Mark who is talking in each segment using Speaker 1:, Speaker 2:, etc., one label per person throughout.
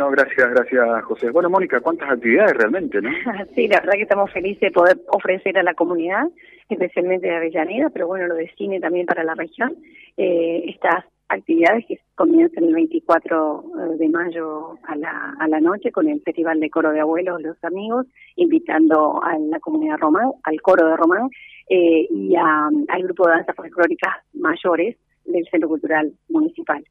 Speaker 1: Bueno, gracias, gracias José. Bueno, Mónica, ¿cuántas actividades realmente, no?
Speaker 2: sí, la verdad que estamos felices de poder ofrecer a la comunidad, especialmente de Avellaneda, pero bueno, lo de cine también para la región, eh, estas actividades que comienzan el 24 eh, de mayo a la, a la noche con el Festival de Coro de Abuelos, los amigos, invitando a la comunidad román, al coro de Román eh, y al grupo de danzas folclóricas mayores del Centro Cultural Municipal.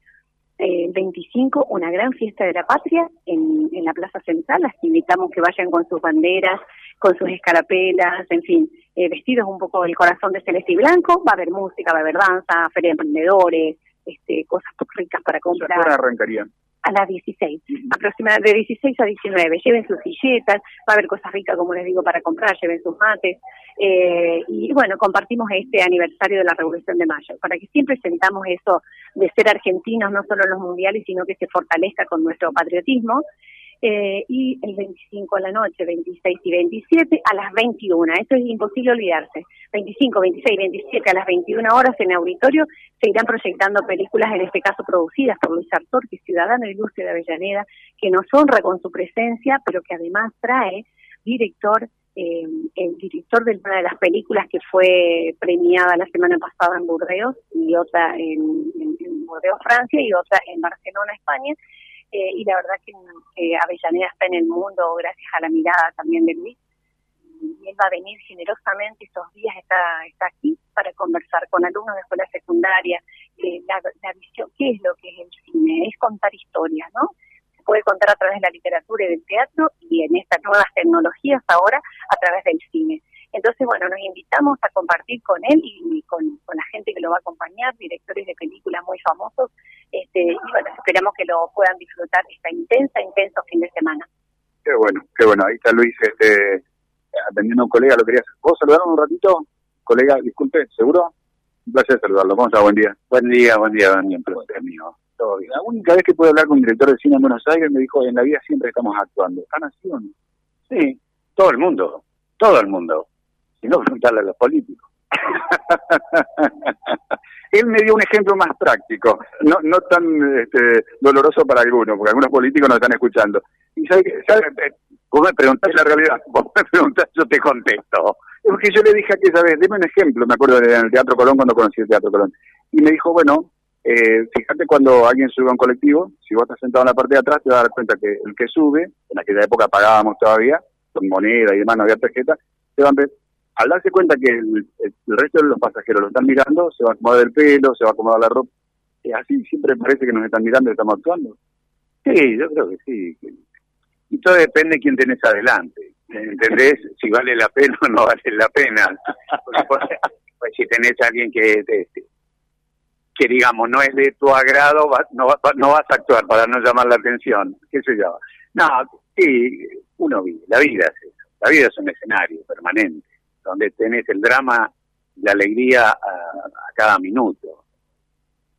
Speaker 2: El 25, una gran fiesta de la patria en, en la Plaza Central. Las invitamos que vayan con sus banderas, con sus escarapelas, en fin, eh, vestidos un poco del corazón de celeste y blanco. Va a haber música, va a haber danza, feria de emprendedores, este, cosas ricas para comprar.
Speaker 1: ¿Cuándo arrancarían?
Speaker 2: A las 16, aproximadamente de 16 a 19. Lleven sus silletas, va a haber cosas ricas, como les digo, para comprar, lleven sus mates. Eh, y bueno, compartimos este aniversario de la Revolución de Mayo, para que siempre sentamos eso de ser argentinos, no solo en los mundiales, sino que se fortalezca con nuestro patriotismo eh, y el 25 a la noche, 26 y 27 a las 21. Eso es imposible olvidarse. 25, 26, 27 a las 21 horas en auditorio se irán proyectando películas, en este caso producidas por Luis Artor, que es ciudadano ilustre de Avellaneda, que nos honra con su presencia, pero que además trae director eh, el director de una de las películas que fue premiada la semana pasada en Burdeos y otra en, en Burdeos, Francia y otra en Barcelona, España, eh, y la verdad que Avellaneda está en el mundo gracias a la mirada también de Luis. Y él va a venir generosamente estos días, está, está aquí para conversar con alumnos de escuela secundaria, eh, la, la visión, qué es lo que es el cine, es contar historias, ¿no? Se puede contar a través de la literatura y del teatro y en estas nuevas tecnologías ahora a través del cine. Entonces, bueno, nos invitamos a compartir con él y con, con la gente que lo va a acompañar, directores de películas muy famosos, este, y bueno, esperamos que lo puedan disfrutar esta intensa, intenso fin de semana.
Speaker 1: Qué bueno, qué bueno. Ahí está Luis este, atendiendo a un colega. ¿Lo querías? ¿Vos saludaron un ratito? Colega, disculpe, ¿seguro? Un placer saludarlo. ¿Cómo está? Buen día.
Speaker 3: Buen día, buen día, Daniel. Placer mío.
Speaker 1: Todo bien. La única vez que pude hablar con un director de cine en Buenos Aires me dijo, en la vida siempre estamos actuando. ¿Están así o no?
Speaker 3: Sí, todo el mundo, todo el mundo. Si no, preguntarle a los políticos.
Speaker 1: Él me dio un ejemplo más práctico, no, no tan este, doloroso para algunos, porque algunos políticos nos están escuchando. Y sabe, sabe, vos me preguntás la realidad, vos me preguntás, yo te contesto. Es porque yo le dije aquí, ¿sabes? Deme un ejemplo, me acuerdo en el Teatro Colón cuando conocí el Teatro Colón. Y me dijo, bueno, eh, fíjate cuando alguien sube a un colectivo, si vos estás sentado en la parte de atrás, te vas a dar cuenta que el que sube, en aquella época pagábamos todavía, con moneda y demás, no había tarjeta, te van a al darse cuenta que el, resto de los pasajeros lo están mirando, se va a acomodar el pelo, se va a acomodar la ropa. Y así siempre parece que nos están mirando y estamos actuando.
Speaker 3: Sí, yo creo que sí. Y todo depende de quién tenés adelante. ¿Entendés? Si vale la pena o no vale la pena. Pues, si tenés a alguien que, que digamos, no es de tu agrado, no, no vas a actuar para no llamar la atención. ¿Qué sé yo? No, sí, uno vive. La vida es eso. La vida es un escenario permanente donde tenés el drama, la alegría a, cada minuto.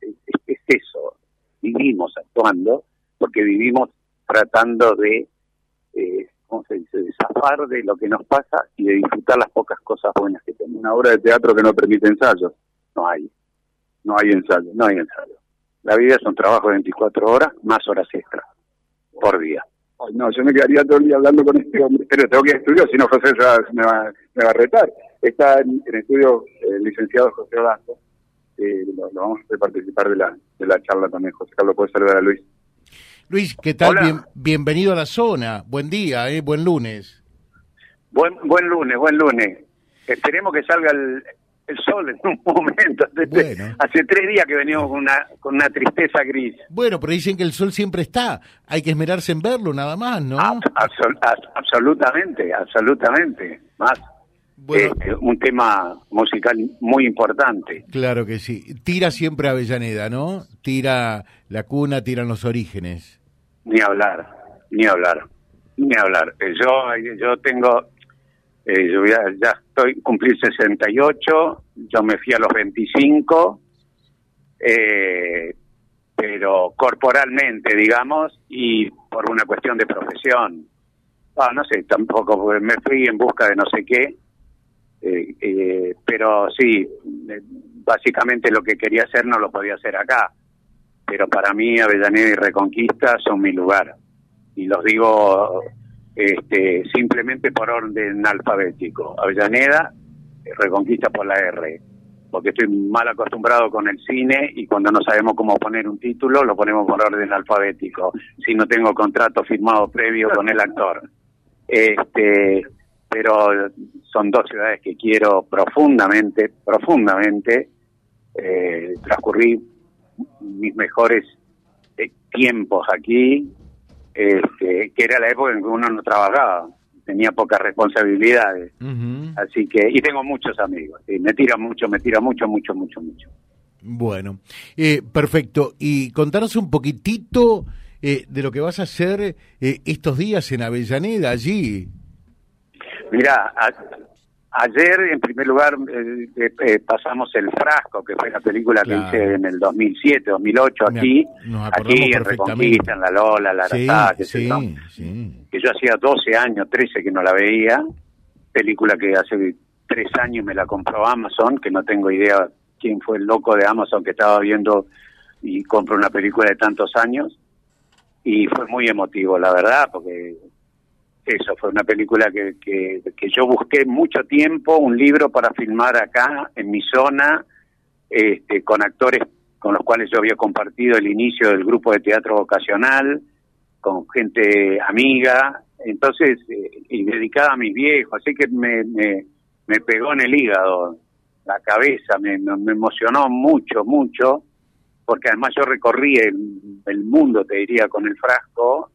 Speaker 3: Es, eso, vivimos actuando porque vivimos tratando de, eh, ¿cómo se dice?, de zafar de lo que nos pasa y de disfrutar las pocas cosas buenas que tenemos.
Speaker 1: Una obra de teatro que no permite ensayos,
Speaker 3: no hay,
Speaker 1: no hay ensayo.
Speaker 3: No hay ensayo. La vida es un trabajo de 24 horas más horas extras por día
Speaker 1: no, yo me quedaría todo el día hablando con este hombre, pero tengo que ir a estudio, si no José me, va, me va a retar. Está en, estudio el licenciado José Odazo, eh, lo, vamos a hacer participar de la, de la charla también. José Carlos, puedes saludar a Luis.
Speaker 4: Luis, ¿qué tal? Bien, bienvenido a la zona. Buen día, eh, buen lunes.
Speaker 3: Buen, buen lunes, buen lunes. Esperemos que salga el, el sol en un momento. Hace tres días que venimos con una, con una tristeza gris.
Speaker 4: Bueno, pero dicen que el sol siempre está. Hay que esmerarse en verlo nada más, ¿no?
Speaker 3: absolutamente, absolutamente. Más. Bueno, un tema musical muy importante.
Speaker 4: Claro que sí. Tira siempre Avellaneda, ¿no? Tira la cuna, tiran los orígenes.
Speaker 3: Ni hablar, ni hablar, ni hablar. Yo, yo tengo eh, yo ya, ya estoy cumplir 68, yo me fui a los 25, eh, pero corporalmente, digamos, y por una cuestión de profesión. Ah, no sé, tampoco me fui en busca de no sé qué, eh, eh, pero sí, básicamente lo que quería hacer no lo podía hacer acá. Pero para mí Avellaneda y Reconquista son mi lugar. y los digo este, simplemente por orden alfabético. Avellaneda, Reconquista por la R, porque estoy mal acostumbrado con el cine y cuando no sabemos cómo poner un título lo ponemos por orden alfabético, si no tengo contrato firmado previo con el actor. Este, pero son dos ciudades que quiero profundamente, profundamente. Eh, transcurrí mis mejores eh, tiempos aquí, este, que era la época en que uno no trabajaba, tenía pocas responsabilidades. Así que, y tengo muchos amigos, me tira mucho, me tira mucho, mucho, mucho, mucho.
Speaker 4: Bueno, eh, perfecto. Y contanos un poquitito eh, de lo que vas a hacer estos días en Avellaneda, allí.
Speaker 3: Mira, ayer en primer lugar eh, eh, eh, pasamos El Frasco, que fue la película que hice en el 2007, 2008 aquí, aquí en Reconquista, en La Lola, La sí, que yo hacía 12 años, 13 que no la veía, película que hace tres años me la compró Amazon, que no tengo idea quién fue el loco de Amazon que estaba viendo y compró una película de tantos años, y fue muy emotivo, la verdad, porque eso, fue una película que, que, yo busqué mucho tiempo, un libro para filmar acá, en mi zona, este, con actores con los cuales yo había compartido el inicio del grupo de teatro vocacional, con gente amiga, entonces, eh, y dedicada a mis viejos, así que me, me, pegó en el hígado, la cabeza, me, me emocionó mucho, mucho, porque además yo recorrí el mundo, te diría, con el frasco,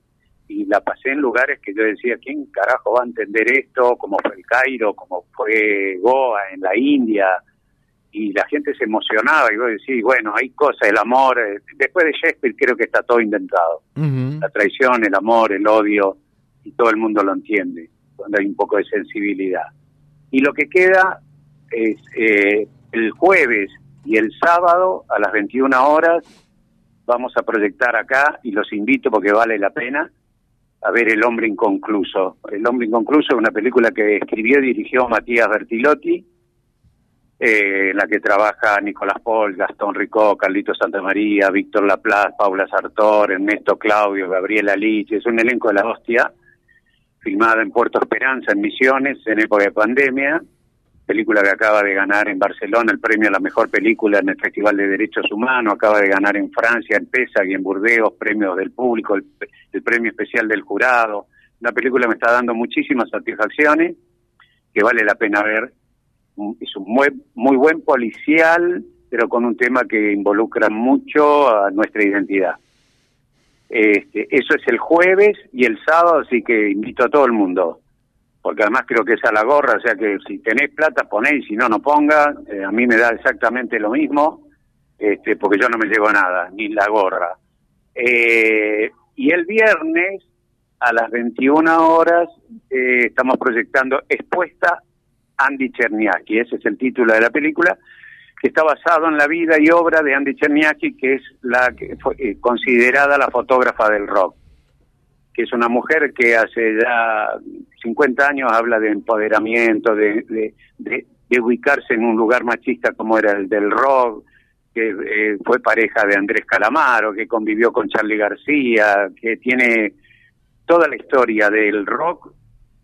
Speaker 3: y la pasé en lugares que yo decía, ¿quién carajo va a entender esto? Como fue el Cairo, como fue Goa en la India, y la gente se emocionaba y vos decís, bueno, hay cosas, el amor, eh, después de Shakespeare creo que está todo inventado, la traición, el amor, el odio, y todo el mundo lo entiende, cuando hay un poco de sensibilidad. Y lo que queda es eh, el jueves y el sábado a las 21 horas vamos a proyectar acá y los invito porque vale la pena a ver El hombre inconcluso. El hombre inconcluso es una película que escribió y dirigió Matías Bertilotti, eh, en la que trabaja Nicolás Paul, Gastón Ricó, Carlito Santamaría, Víctor Laplace, Paula Sartor, Ernesto Claudio, Gabriela Lich, es un elenco de la hostia, filmada en Puerto Esperanza, en Misiones, en época de pandemia, película que acaba de ganar en Barcelona el premio a la mejor película en el Festival de Derechos Humanos, acaba de ganar en Francia, en Pesa y en Burdeos premios del público, el, premio especial del jurado. La película me está dando muchísimas satisfacciones, que vale la pena ver. Es un muy, muy buen policial, pero con un tema que involucra mucho a nuestra identidad. Este, eso es el jueves y el sábado, así que invito a todo el mundo porque además creo que es a la gorra, o sea que si tenés plata ponéis, si no, no ponga, eh, a mí me da exactamente lo mismo, este, porque yo no me llevo nada, ni la gorra. Eh, y el viernes a las 21 horas eh, estamos proyectando Expuesta Andy Cherniaki, ese es el título de la película, que está basado en la vida y obra de Andy Cherniaki, que es la que fue considerada la fotógrafa del rock que es una mujer que hace ya 50 años habla de empoderamiento, de, de, ubicarse en un lugar machista como era el del rock, que eh, fue pareja de Andrés Calamaro, que convivió con Charlie García, que tiene toda la historia del rock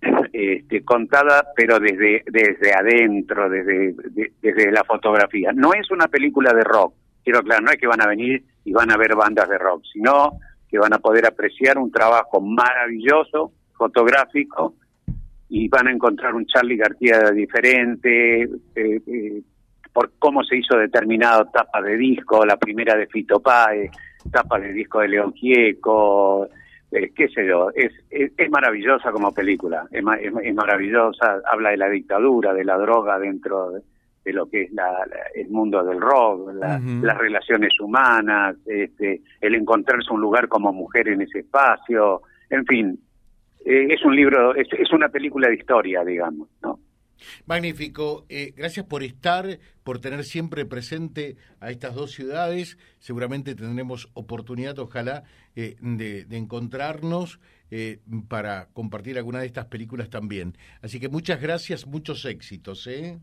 Speaker 3: este, contada, pero desde, desde adentro, desde, desde la fotografía. No es una película de rock, quiero aclarar, no es que van a venir y van a ver bandas de rock, sino que van a poder apreciar un trabajo maravilloso, fotográfico, y van a encontrar un Charlie García diferente, eh, eh, por cómo se hizo determinado tapa de disco, la primera de Fito Páez, tapa de disco de León Gieco, eh, qué sé yo, es, es, maravillosa como película, es, es, maravillosa, habla de la dictadura, de la droga dentro de, de lo que es la, el mundo del rock, las relaciones humanas, este, el encontrarse un lugar como mujer en ese espacio, en fin, eh, es un libro, es, es, una película de historia, digamos, ¿no?
Speaker 4: Magnífico, eh, gracias por estar, por tener siempre presente a estas dos ciudades. Seguramente tendremos oportunidad, ojalá, eh, de, de, encontrarnos para compartir alguna de estas películas también. Así que muchas gracias, muchos éxitos. ¿eh?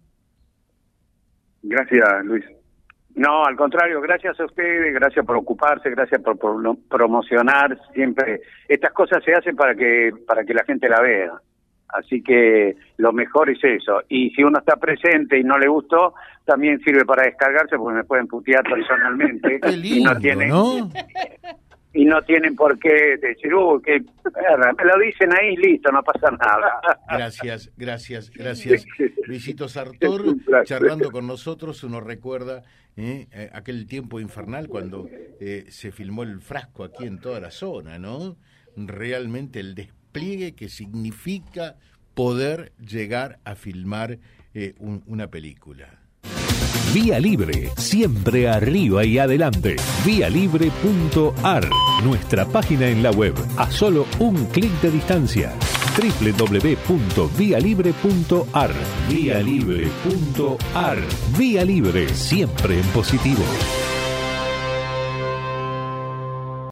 Speaker 1: Gracias, Luis.
Speaker 3: No, al contrario, gracias a ustedes, gracias por ocuparse, gracias por, promocionar siempre. Estas cosas se hacen para que para que la gente la vea. Así que lo mejor es eso. Y si uno está presente y no le gustó, también sirve para descargarse porque me pueden putear personalmente.
Speaker 4: y no tienen
Speaker 3: y no tienen por qué decir, uy, que me lo dicen ahí, listo, no pasa nada.
Speaker 4: Gracias, gracias, gracias. Luisito Sartor, charlando con nosotros, uno recuerda ¿eh? Eh, aquel tiempo infernal cuando eh, se filmó el frasco aquí en toda la zona, ¿no? Realmente el despliegue que significa poder llegar a filmar una película.
Speaker 5: Vía Libre, siempre arriba y adelante. Vialibre.ar, nuestra página en la web, a solo un clic de distancia. www.vialibre.ar Vía Libre, siempre en positivo.